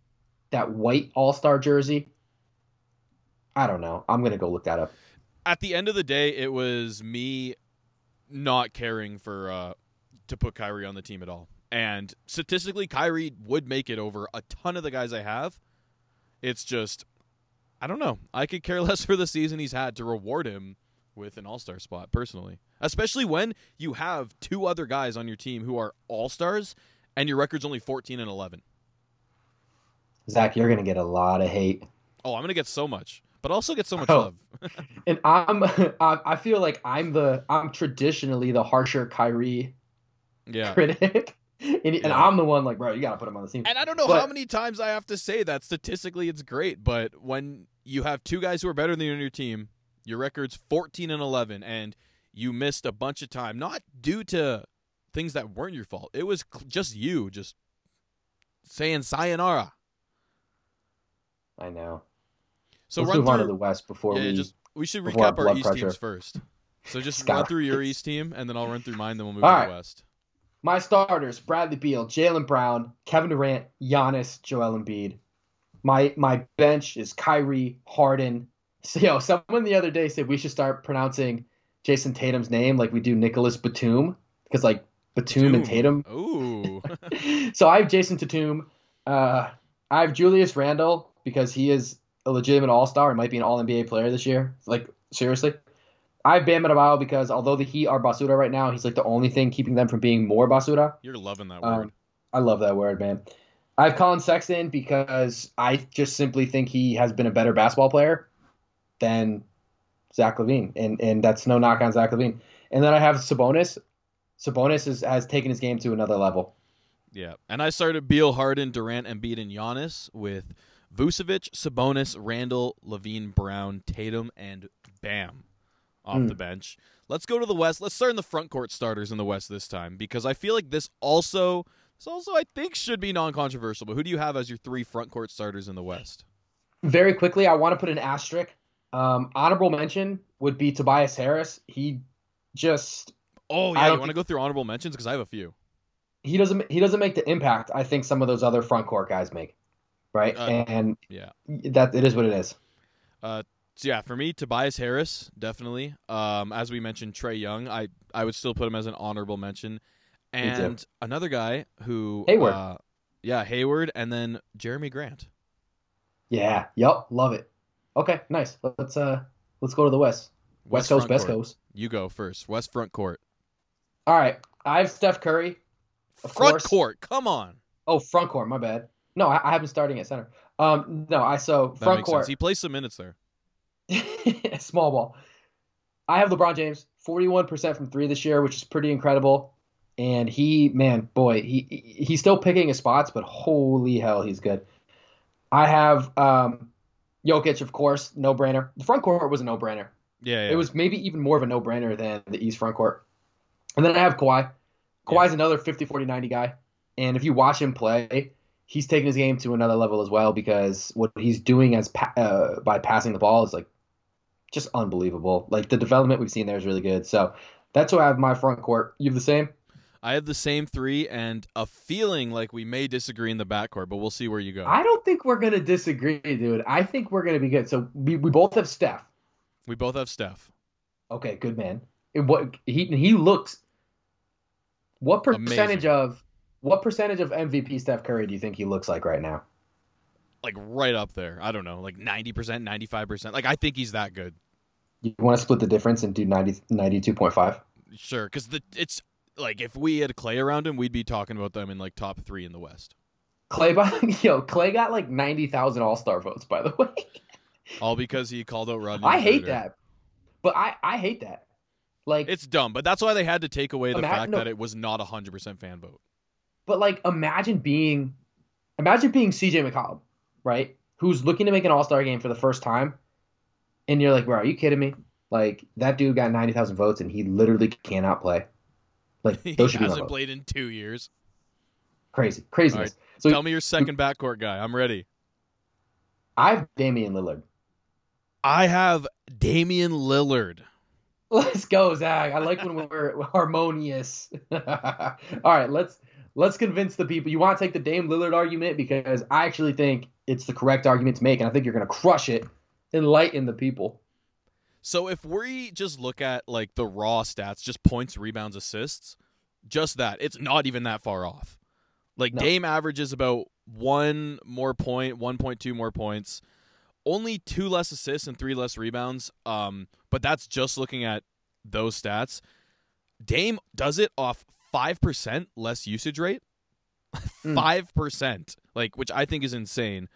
that white All Star jersey. I don't know. I'm gonna go look that up.
At the end of the day, it was me not caring for uh, to put Kyrie on the team at all. And statistically, Kyrie would make it over a ton of the guys I have. It's just, I don't know. I could care less for the season he's had to reward him with an All Star spot personally, especially when you have two other guys on your team who are All Stars, and your record's only 14 and 11.
Zach, you're gonna get a lot of hate,
Oh, I'm gonna get so much, but also get so much
Oh.
love.
and I'm I feel like I'm the I'm traditionally the harsher Kyrie
Yeah.
critic, and, and I'm the one like, bro, you gotta put him on the team.
And I don't know
But-
how many times I have to say that statistically it's great, but when you have two guys who are better than you on your team, your record's 14 and 11 and you missed a bunch of time not due to things that weren't your fault. It was just you just saying sayonara.
I know.
So
Let's
run
move on to
through
the West before
yeah,
we.
just we should
before our
recap our East
pressure
teams first. So just run through your. East team and then I'll run through mine then we'll move
All
to
right.
the West.
My starters: Bradley Beal, Jaylen Brown, Kevin Durant, Giannis, Joel Embiid. My my bench is Kyrie, Harden. So, yo, someone the other day said we should start pronouncing Jayson Tatum's name like we do Nicolas Batum because like Batum and Tatum.
Ooh.
so I have Jason Tatum. Uh, I have Julius Randle because he is a legitimate All Star and might be an All NBA player this year. Like seriously. I have Bam Adebayo because although the Heat are basura right now, he's like the only thing keeping them from being more basura.
You're loving that
Um,
word.
I love that word, man. I have Collin Sexton because I just simply think he has been a better basketball player than Zach LaVine, and and that's no knock on Zach LaVine. And then I have Sabonis. Sabonis is, has taken his game to another level.
Yeah, and I started Beal, Harden, Durant, Embiid, and Giannis with Vucevic, Sabonis, Randle, LaVine, Brown, Tatum, and Bam off
Hmm.
the bench. Let's go to the West. Let's start in the front court starters in the West this time because I feel like this also, this also I think should be non-controversial. But who do you have as your three front court starters in the West?
Very quickly, I want to put an asterisk. Um, honorable mention would be Tobias Harris. He just
Oh
I
yeah, you want to go through honorable mentions because I have a few.
he doesn't he doesn't make the impact I think some of those other front court guys make, right?
Uh,
and
yeah.
that it is what it is.
So yeah, for me, Tobias Harris definitely. Um, as we mentioned, Trae Young, I I would still put him as an honorable mention. And another guy who
Hayward.
uh, yeah, Hayward, and then Jerami Grant.
Yeah. Yep. Love it. Okay. Nice. Let's uh let's go to the West. West, Coast.
front
Best
court.
Coast.
You go first. West front court.
All right, I have Steph Curry. Of
front
course.
court. Come on.
Oh, front court. My bad. No, I, I have him starting at center. Um, no, I so
That
front court.
sense. He plays some minutes there.
small ball. I have LeBron James, 41% from three this year, which is pretty incredible. And he, man, boy, he he- he's still picking his spots, but holy hell, he's good. I have um, Jokic, of course, no brainer. The front court was a no brainer.
Yeah, yeah.
It was maybe even more of a no brainer than the East front court. And then I have Kawhi. Kawhi's another 50, 40, 90 guy. And if you watch him play, he's taking his game to another level as well because what he's doing as pa- uh, by passing the ball is like just unbelievable. Like the development we've seen there is really good. So that's why I have my front court. You have the same?
I have the same three and a feeling like we may disagree in the backcourt, but we'll see where you go.
I don't think we're gonna disagree, dude. I think we're gonna be good. So we, we both have Steph.
we both have Steph.
Okay, good man. And what he he looks. What percentage
Amazing.
of what percentage of MVP Steph Curry do you think he looks like right now?
Like right up there. I don't know, like 90%, 95%. Like I think he's that good.
You want to split the difference and do 90, 92.5?
Sure, cuz the it's like if we had Clay around him, we'd be talking about them in like top 3 in the West.
Clay, by, yo, Clay got like ninety thousand All Star votes. By the way,
All because he called out Rodney.
I hate that, but I I hate that. Like,
It's dumb, but that's why they had to take away the
Ima-
fact
no.
that it was not a 100% fan vote.
But like, imagine being, imagine being C.J. McCollum, right? Who's looking to make an All Star game for the first time, and you're like, bro, are you kidding me? Like that dude got ninety thousand votes and he literally cannot play. Like
he
those should be my
hasn't played in 2 years.
crazy, craziness. So
Tell me your second backcourt guy. I'm ready.
I have Damian Lillard.
I have Damian Lillard.
Let's go, Zach. I like when we're harmonious. All right, let's let's convince the people. You want to take the Dame Lillard argument because I actually think it's the correct argument to make, and I think you're going to crush it, enlighten the people.
So if we just look at like the raw stats, just points, rebounds, assists, just that, it's not even that far off. Like
No.
Dame averages about one more point, one point two more points, only two less assists and three less rebounds. Um, but that's just looking at those stats. Dame does it off five percent less usage rate.
Mm.
Five percent, like which I think is insane.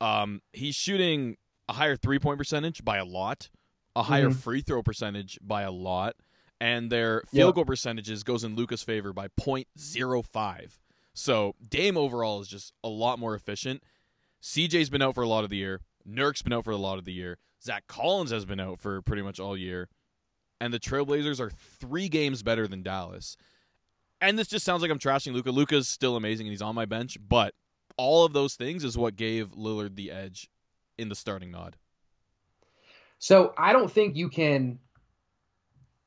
Um, he's shooting a higher three point percentage by a lot, a higher
Mhm.
free throw percentage by a lot, and their field
Yep.
goal percentages goes in Luka's favor by 0.05. So Dame overall is just a lot more efficient. CJ's been out for a lot of the year. Nurk's been out for a lot of the year. Zach Collins has been out for pretty much all year. And the Trailblazers are three games better than Dallas. And this just sounds like I'm trashing Luka. Luka's still amazing and he's on my bench, but all of those things is what gave Lillard the edge in the starting nod.
So I don't think you can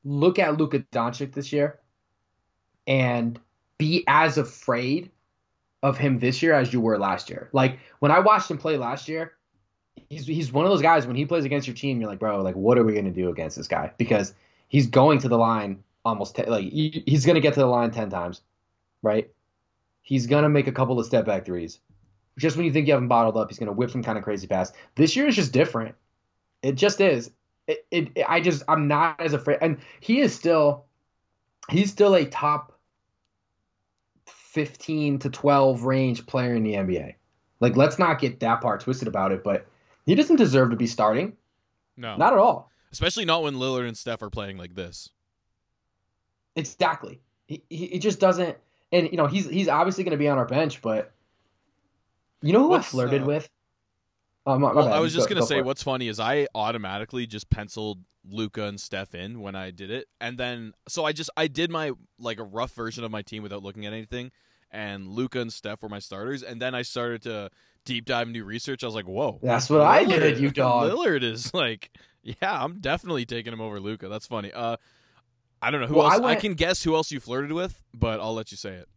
look at Luka Doncic this year and be as afraid of him this year as you were last year. Like when I watched him play last year, he's he's one of those guys when he plays against your team, you're like, bro, like what are we gonna do against this guy? Because he's going to the line almost te- like he- he's gonna get to the line ten times, right? He's gonna make a couple of step back threes. Just when you think you have him bottled up, he's gonna whip some kind of crazy pass. This year is just different. It just is. It, it, it- I just I'm not as afraid, and he is still he's still a top fifteen to twelve range player in the NBA. Like let's not get that part twisted about it, but he doesn't deserve to be starting.
No.
Not at all.
Especially not when Lillard and Steph are playing like this.
Exactly. He, he, just doesn't. And you know he's he's obviously going to be on our bench, but you know who
What's,
I flirted
uh,
with? Oh, my, my
Well. I was just
Go-
gonna
go
say what's funny is I automatically just penciled Luka and Steph in when I did it, and then so I just I did my like a rough version of my team without looking at anything, and Luka and Steph were my starters, and then I started to deep dive into research. I was like, whoa,
That's what I did, you dog.
Lillard is like, yeah, I'm definitely taking him over Luka. That's funny. Uh, I don't know who
Well,
else. I,
went-
can guess who else you flirted with, but I'll let you say it.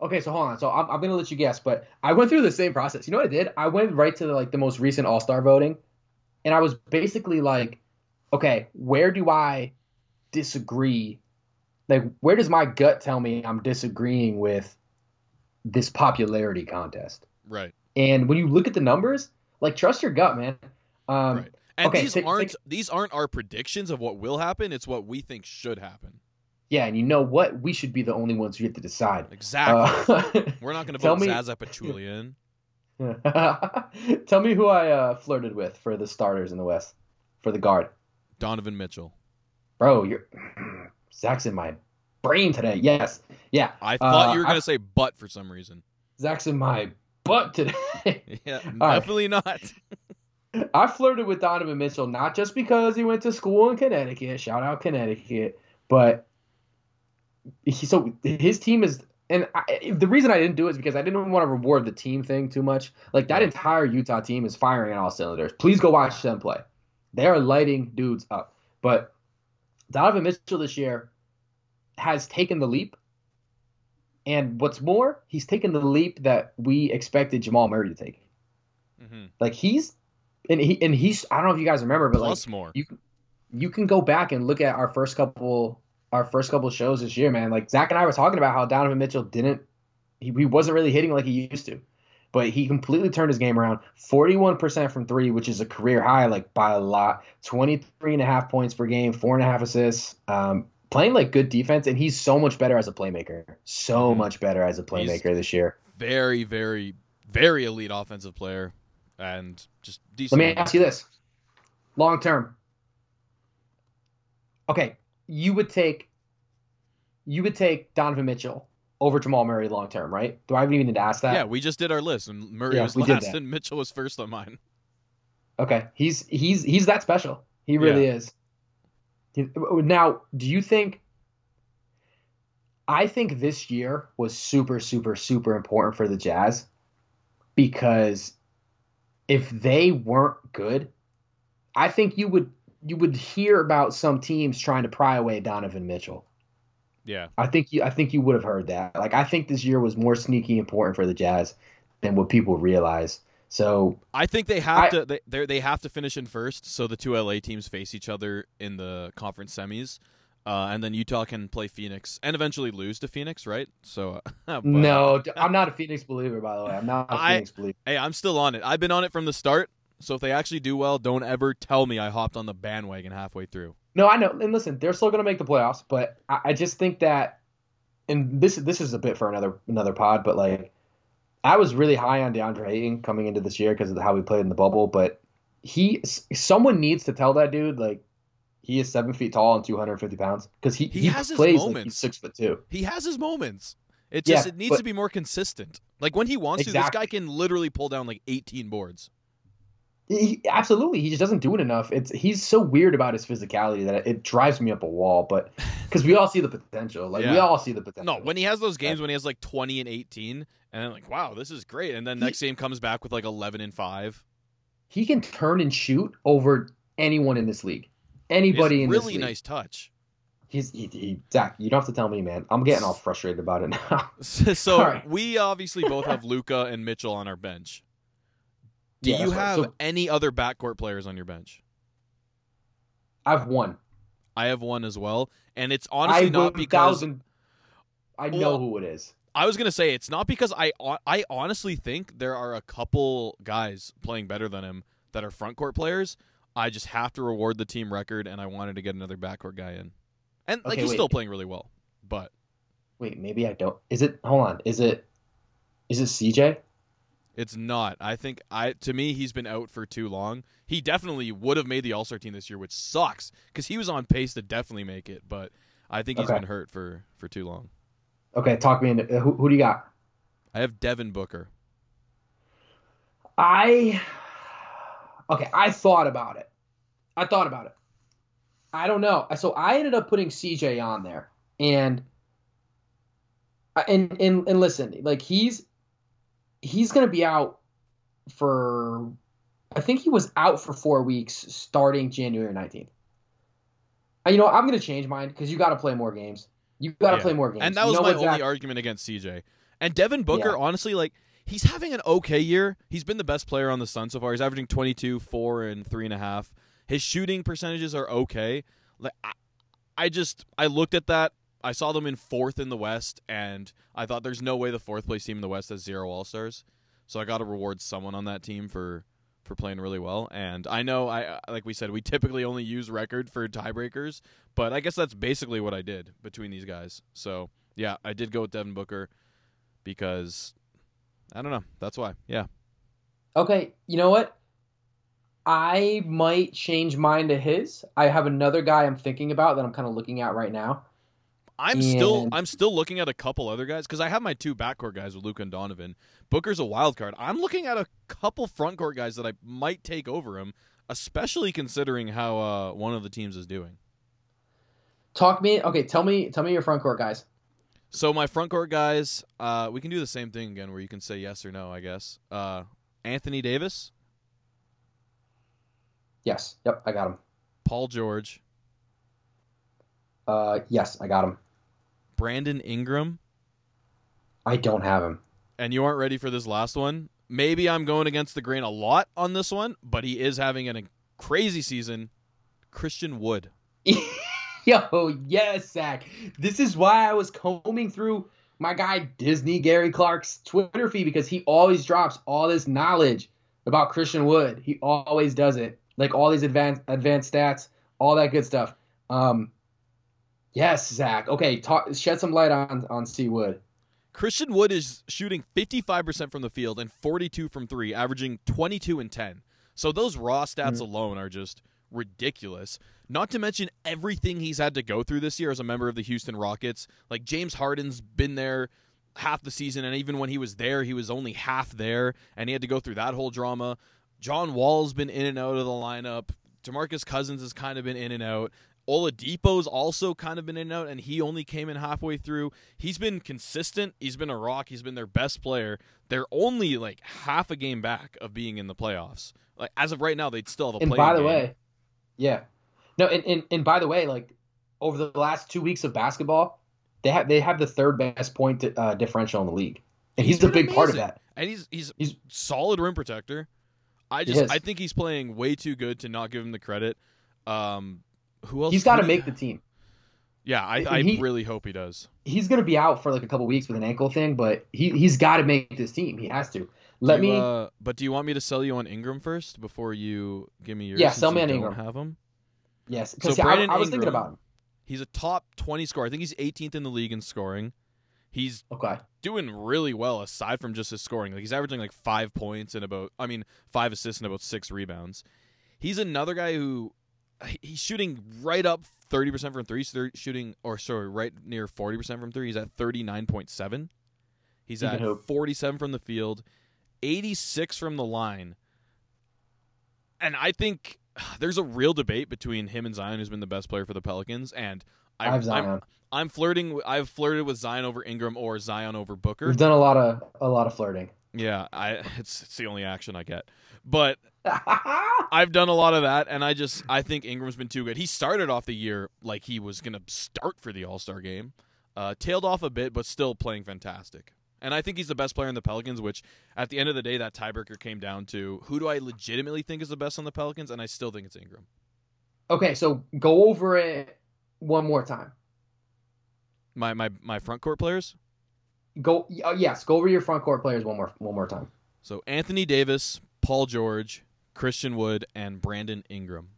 Okay, so hold on. So I'm, I'm gonna let you guess, but I went through the same process. You know what I did? I went right to the, like the most recent All Star voting, and I was basically like, okay, where do I disagree? Like, where does my gut tell me I'm disagreeing with this popularity contest?
Right.
And when you look at the numbers, like trust your gut, man. Um,
Right. And
Okay,
these aren't these aren't our predictions of what will happen. It's what we think should happen.
Yeah, and you know what? We should be the only ones who get to decide.
Exactly.
Uh,
We're not going to vote
me-
Zaza Pachulia in.
Tell me who I uh, flirted with for the starters in the West, for the guard.
Donovan Mitchell.
Bro, you're Zach's in my brain today. Yes, yeah,
I thought
Uh,
you were going to say butt for some reason.
Zach's in my butt today.
Yeah, definitely not.
I flirted with Donovan Mitchell not just because he went to school in Connecticut. Shout out Connecticut, but he so his team is. And I, the reason I didn't do it is because I didn't want to reward the team thing too much. Like that entire Utah team is firing on all cylinders. Please go watch them play. They are lighting dudes up. But Donovan Mitchell this year has taken the leap. And what's more, he's taken the leap that we expected Jamal Murray to take.
hmm
Like he's and he and he's I don't know if you guys remember, but
Plus
like
more.
you you can go back and look at our first couple our first couple shows this year, man. Like Zach and I were talking about how Donovan Mitchell didn't he, he wasn't really hitting like he used to. But he completely turned his game around. 41% from three, which is a career high, like by a lot. 23 and a half points per game, four and a half assists. Um, playing like good defense, and he's so much better as a playmaker. So
Mhm.
much better as a playmaker this year.
Very, very, very elite offensive player, and just
Let me ask you this: long term. Okay, you would take you would take Donovan Mitchell over Jamal Murray long term, right? Do I even need to ask that?
Yeah, we just did our list, and Murray
Yeah,
was last, and Mitchell was first on mine.
Okay, he's he's he's that special. He really is. Now, do you think? I think this year was super, super, super important for the Jazz because if they weren't good, I think you would you would hear about some teams trying to pry away Donovan Mitchell.
Yeah,
I think you I think you would have heard that. Like I think this year was more sneaky important for the Jazz than what people realize. So
I think they have
I-
to. They they have to finish in first, so the two LA teams face each other in the conference semis, uh, and then Utah can play Phoenix and eventually lose to Phoenix, right? So, but-
no, I'm not a Phoenix believer by the way. I'm not a
I-
Phoenix believer.
Hey, I'm still on it. I've been on it from the start. So if they actually do well, don't ever tell me I hopped on the bandwagon halfway through.
No, I know. And listen, they're still going to make the playoffs, but I, I just think that, and this this is a bit for another another pod, but like, I was really high on DeAndre Ayton coming into this year because of how he played in the bubble, but he someone needs to tell that dude like he is seven feet tall and 250 pounds because he
He
he,
has his
plays like he's six foot two.
He has his moments. It
Yeah,
just it needs
but-
to be more consistent. Like when he wants to, this guy can literally pull down like 18 boards.
He, absolutely, he just doesn't do it enough. It's he's so weird about his physicality that it, drives me up a wall. But because we all see the potential, like we all see the potential.
No, when he has those games when he has like 20 and 18, and then like, wow, this is great. And then
He-
next game comes back with like 11 and 5.
he can turn and shoot over anyone in this league. Anybody in this
really
league.
nice touch.
He's he, he, Zach. You don't have to tell me, man. I'm getting all frustrated about it now.
So
right.
we obviously both have Luka and Mitchell on our bench. Do
Yeah,
you
right.
have
So-
any other backcourt players on your bench?
I've won.
I have one as well, and it's honestly
I
not because
thousand. I know
Well-
who it is.
I was gonna say it's not because I I honestly think there are a couple guys playing better than him that are front court players. I just have to reward the team record, and I wanted to get another backcourt guy in, and like
Okay,
he's
wait.
still playing really well. But
Wait, maybe I don't. Is it? Hold on. Is it? Is it CJ?
it's not. I think I to me he's been out for too long. He definitely would have made the All Star team this year, which sucks because he was on pace to definitely make it. But I think he's
Okay.
been hurt for for too long.
Okay, talk me into who. Who do you got?
I have Devin Booker.
I. Okay, I thought about it. I thought about it. I don't know. So I ended up putting CJ on there, and and and and listen, like he's he's gonna be out for. I think he was out for four weeks starting January nineteenth. And You know, I'm gonna change mine because you got to play more games. You got to
Yeah.
play more games.
And that
You
was
know
my only argument against CJ. And Devin Booker,
Yeah.
honestly, like he's having an okay year. He's been the best player on the Sun so far. He's averaging 22, four, and three and a half. His shooting percentages are okay. Like I, I just I looked at that. I saw them in fourth in the West, and I thought there's no way the fourth place team in the West has zero All Stars. So I got to reward someone on that team for for playing really well. And I know I like we said we typically only use record for tiebreakers, but I guess that's basically what I did between these guys. So yeah, I did go with Devin Booker because I don't know. That's why. Yeah.
Okay, you know what? I might change mine to his. I have another guy I'm thinking about that I'm kind of looking at right now.
I'm still I'm still looking at a couple other guys because I have my two backcourt guys with Luke and Donovan. Booker's a wild card. I'm looking at a couple frontcourt guys that I might take over him, especially considering how uh, one of the teams is doing.
Talk me. Okay, tell me. Tell me your frontcourt guys.
So my front court guys, uh, we can do the same thing again, where you can say yes or no. I guess. Uh, Anthony Davis.
Yes. Yep. I got him.
Paul George.
Uh, yes, I got him.
Brandon Ingram.
I don't have him.
And you aren't ready for this last one. Maybe I'm going against the grain a lot on this one, but he is having a crazy season. Christian Wood.
Yo, yes, Zach. This is why I was combing through my guy Disney Gary Clark's Twitter feed because he always drops all this knowledge about Christian Wood. He always does it, like all these advanced advanced stats, all that good stuff. Um, yes, Zach. Okay, talk, shed some light on on C Wood.
Christian Wood is shooting 55% from the field and 42 from three, averaging 22 and 10. So those raw stats mm-hmm. alone are just ridiculous. Not to mention everything he's had to go through this year as a member of the Houston Rockets. Like James Harden's been there half the season, and even when he was there, he was only half there, and he had to go through that whole drama. John Wall's been in and out of the lineup. Demarcus Cousins has kind of been in and out. Oladipo's also kind of been in and out, and he only came in halfway through. He's been consistent. He's been a rock. He's been their best player. They're only like half a game back of being in the playoffs. Like as of right now, they'd still have a.
And by the
game.
way, yeah, no, and, and and by the way, like over the last two weeks of basketball, they have they have the third best point uh, differential in the league, and he's, he's a big
amazing.
part of that.
And he's he's he's solid rim protector. I just I think he's playing way too good to not give him the credit. Um, who else?
He's got to make the team.
Yeah, I, I he, really hope he does.
He's going to be out for like a couple weeks with an ankle thing, but he he's got to make this team. He has to. Let
you,
me.
Uh, but do you want me to sell you on Ingram first before you give me your?
Yeah, sell me on
Ingram.
Have
him.
Yes, so I, I, was Ingram, thinking about him.
He's a top twenty scorer. I think he's 18th in the league in scoring. He's
okay.
doing really well aside from just his scoring. Like he's averaging like five points and about, I mean, five assists and about six rebounds. He's another guy who he's shooting right up 30% from three, shooting, or sorry, right near 40% from three. He's at 39.7. He's at 47 from the field, 86 from the line. And I think there's a real debate between him and Zion, who's been the best player for the Pelicans. And I,
Zion.
I'm, I'm flirting. I've flirted with Zion over Ingram or Zion over Booker.
We've done a lot of a lot of flirting.
Yeah, I it's it's the only action I get. But I've done a lot of that, and I just I think Ingram's been too good. He started off the year like he was gonna start for the All Star game, uh, tailed off a bit, but still playing fantastic. And I think he's the best player in the Pelicans. Which at the end of the day, that tiebreaker came down to who do I legitimately think is the best on the Pelicans, and I still think it's Ingram.
Okay, so go over it one more time.
My my my front court players.
Go uh, yes, go over your front court players one more one more time.
So Anthony Davis, Paul George, Christian Wood, and Brandon Ingram.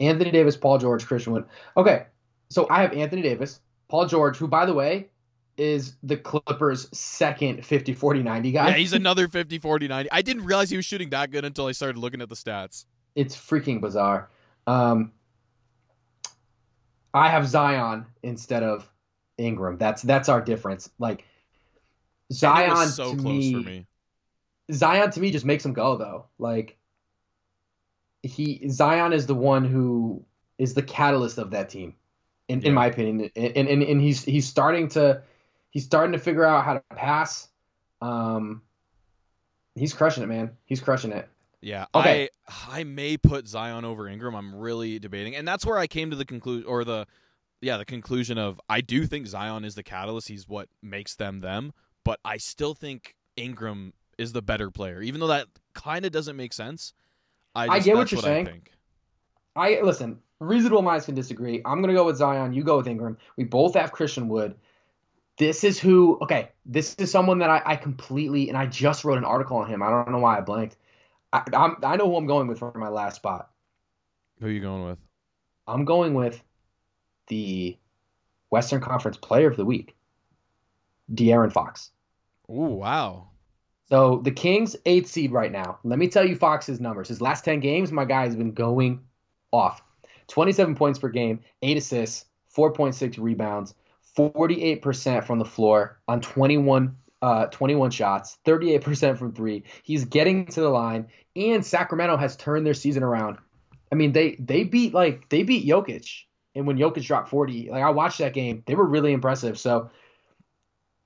Anthony Davis, Paul George, Christian Wood. Okay, so I have Anthony Davis, Paul George, who, by the way, is the Clippers' second 50 40 90 guy.
Yeah, he's another 50 40 90. I didn't realize he was shooting that good until I started looking at the stats.
It's freaking bizarre. Um, I have Zion instead of Ingram. That's that's our difference. Like Zion
so
to
me,
me, Zion to me just makes him go though. Like he Zion is the one who is the catalyst of that team, in, yeah. in my opinion. And, and and he's he's starting to he's starting to figure out how to pass. Um, he's crushing it, man. He's crushing it.
Yeah, okay. I I may put Zion over Ingram. I'm really debating, and that's where I came to the conclusion, or the yeah, the conclusion of I do think Zion is the catalyst. He's what makes them them, but I still think Ingram is the better player, even though that kind of doesn't make sense. I, just,
I get what you're
what
saying. I, I listen. Reasonable minds can disagree. I'm gonna go with Zion. You go with Ingram. We both have Christian Wood. This is who. Okay, this is someone that I, I completely and I just wrote an article on him. I don't know why I blanked. I, I'm, I know who I'm going with for my last spot.
Who are you going with?
I'm going with the Western Conference Player of the Week, De'Aaron Fox.
Ooh, wow.
So the Kings eighth seed right now. Let me tell you Fox's numbers. His last ten games, my guy has been going off. 27 points per game, eight assists, 4.6 rebounds, 48% from the floor on 21 uh, 21 shots, 38% from three. He's getting to the line, and Sacramento has turned their season around. I mean, they they beat like they beat Jokic, and when Jokic dropped 40, like I watched that game, they were really impressive. So,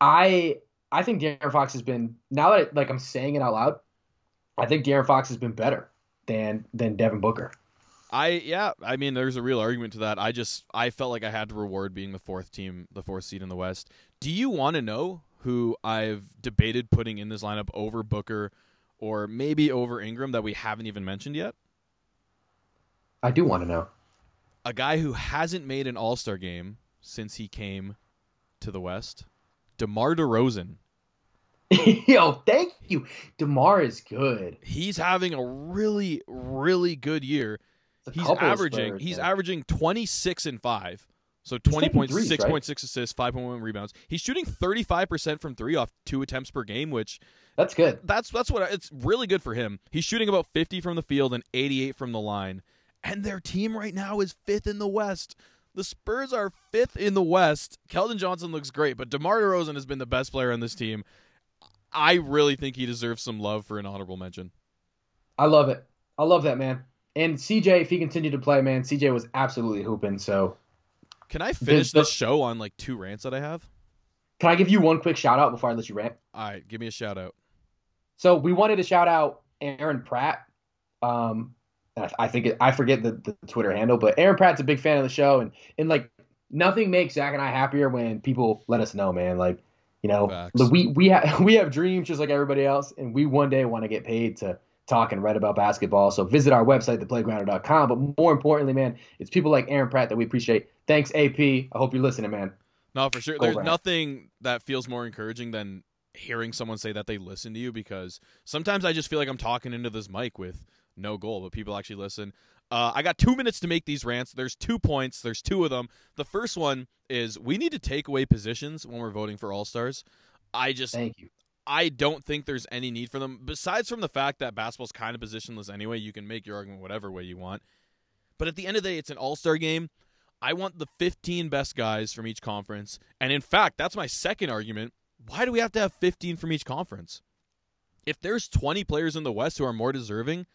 I I think De'Aaron Fox has been now that like I'm saying it out loud, I think De'Aaron Fox has been better than than Devin Booker.
I yeah, I mean there's a real argument to that. I just I felt like I had to reward being the fourth team, the fourth seed in the West. Do you want to know who I've debated putting in this lineup over Booker or maybe over Ingram that we haven't even mentioned yet?
I do want to know.
A guy who hasn't made an All-Star game since he came to the West, DeMar DeRozan.
Yo, thank you. DeMar is good.
He's having a really really good year he's averaging he's averaging 26 and 5 so 20 points 6.6 right? assists 5.1 rebounds. He's shooting 35% from 3 off 2 attempts per game which
that's good.
That's that's what it's really good for him. He's shooting about 50 from the field and 88 from the line. And their team right now is 5th in the west. The Spurs are 5th in the west. Keldon Johnson looks great but DeMar DeRozan has been the best player on this team. I really think he deserves some love for an honorable mention.
I love it. I love that man and CJ, if he continued to play, man, CJ was absolutely hooping. So,
can I finish this, this show on like two rants that I have?
Can I give you one quick shout out before I let you rant?
All right, give me a shout out.
So we wanted to shout out Aaron Pratt. Um, I think it, I forget the, the Twitter handle, but Aaron Pratt's a big fan of the show, and and like nothing makes Zach and I happier when people let us know, man. Like, you know, Facts. we we have we have dreams just like everybody else, and we one day want to get paid to talk and write about basketball. So visit our website, theplaygrounder.com. But more importantly, man, it's people like Aaron Pratt that we appreciate. Thanks, AP. I hope you're listening, man.
No, for sure. There's nothing that feels more encouraging than hearing someone say that they listen to you because sometimes I just feel like I'm talking into this mic with no goal, but people actually listen. Uh, I got two minutes to make these rants. There's two points. There's two of them. The first one is we need to take away positions when we're voting for All Stars. I just
thank you.
I don't think there's any need for them, besides from the fact that basketball's kind of positionless anyway. You can make your argument whatever way you want. But at the end of the day, it's an all star game. I want the 15 best guys from each conference. And in fact, that's my second argument. Why do we have to have 15 from each conference? If there's 20 players in the West who are more deserving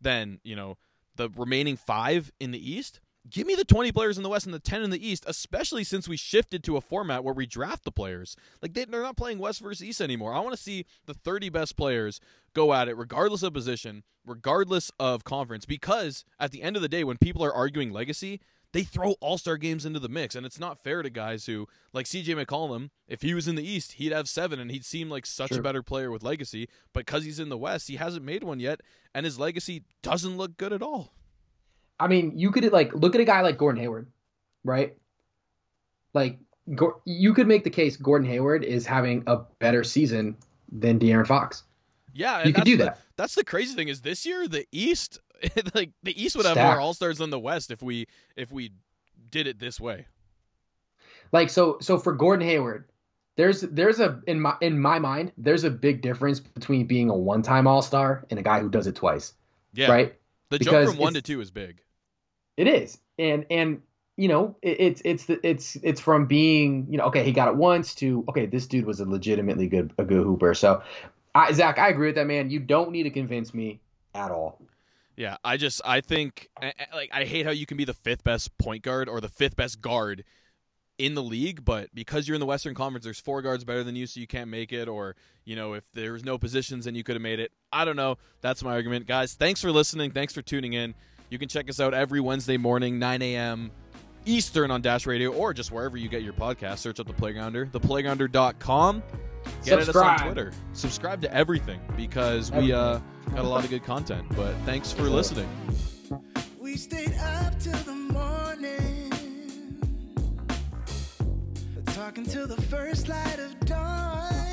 than, you know, the remaining five in the East, give me the 20 players in the West and the 10 in the East, especially since we shifted to a format where we draft the players. Like they, are not playing West versus East anymore. I want to see the 30 best players go at it, regardless of position, regardless of conference, because at the end of the day, when people are arguing legacy, they throw all star games into the mix. And it's not fair to guys who, like CJ McCollum, if he was in the East, he'd have seven and he'd seem like such sure. a better player with legacy. But because he's in the West, he hasn't made one yet, and his legacy doesn't look good at all.
I mean, you could like look at a guy like Gordon Hayward, right? Like you could make the case Gordon Hayward is having a better season than De'Aaron Fox.
Yeah,
you could do
the,
that.
That's the crazy thing is this year the East, like the East would have Stacked. more All Stars than the West if we if we did it this way.
Like so, so for Gordon Hayward, there's there's a in my in my mind there's a big difference between being a one time All Star and a guy who does it twice.
Yeah.
Right.
The because jump from one to two is big.
It is, and and you know it, it's it's the, it's it's from being you know okay he got it once to okay this dude was a legitimately good a good hooper. So, I, Zach, I agree with that man. You don't need to convince me at all.
Yeah, I just I think like I hate how you can be the fifth best point guard or the fifth best guard in the league, but because you're in the Western Conference, there's four guards better than you, so you can't make it. Or you know, if there's no positions, then you could have made it. I don't know. That's my argument, guys. Thanks for listening. Thanks for tuning in. You can check us out every Wednesday morning, 9 a.m. Eastern on Dash Radio or just wherever you get your podcast. Search up The Playgrounder, theplaygrounder.com. Get Subscribe. us on Twitter. Subscribe to everything because everything. we uh, got a lot of good content. But thanks for listening. We stayed up till the morning, talking till the first light of dawn.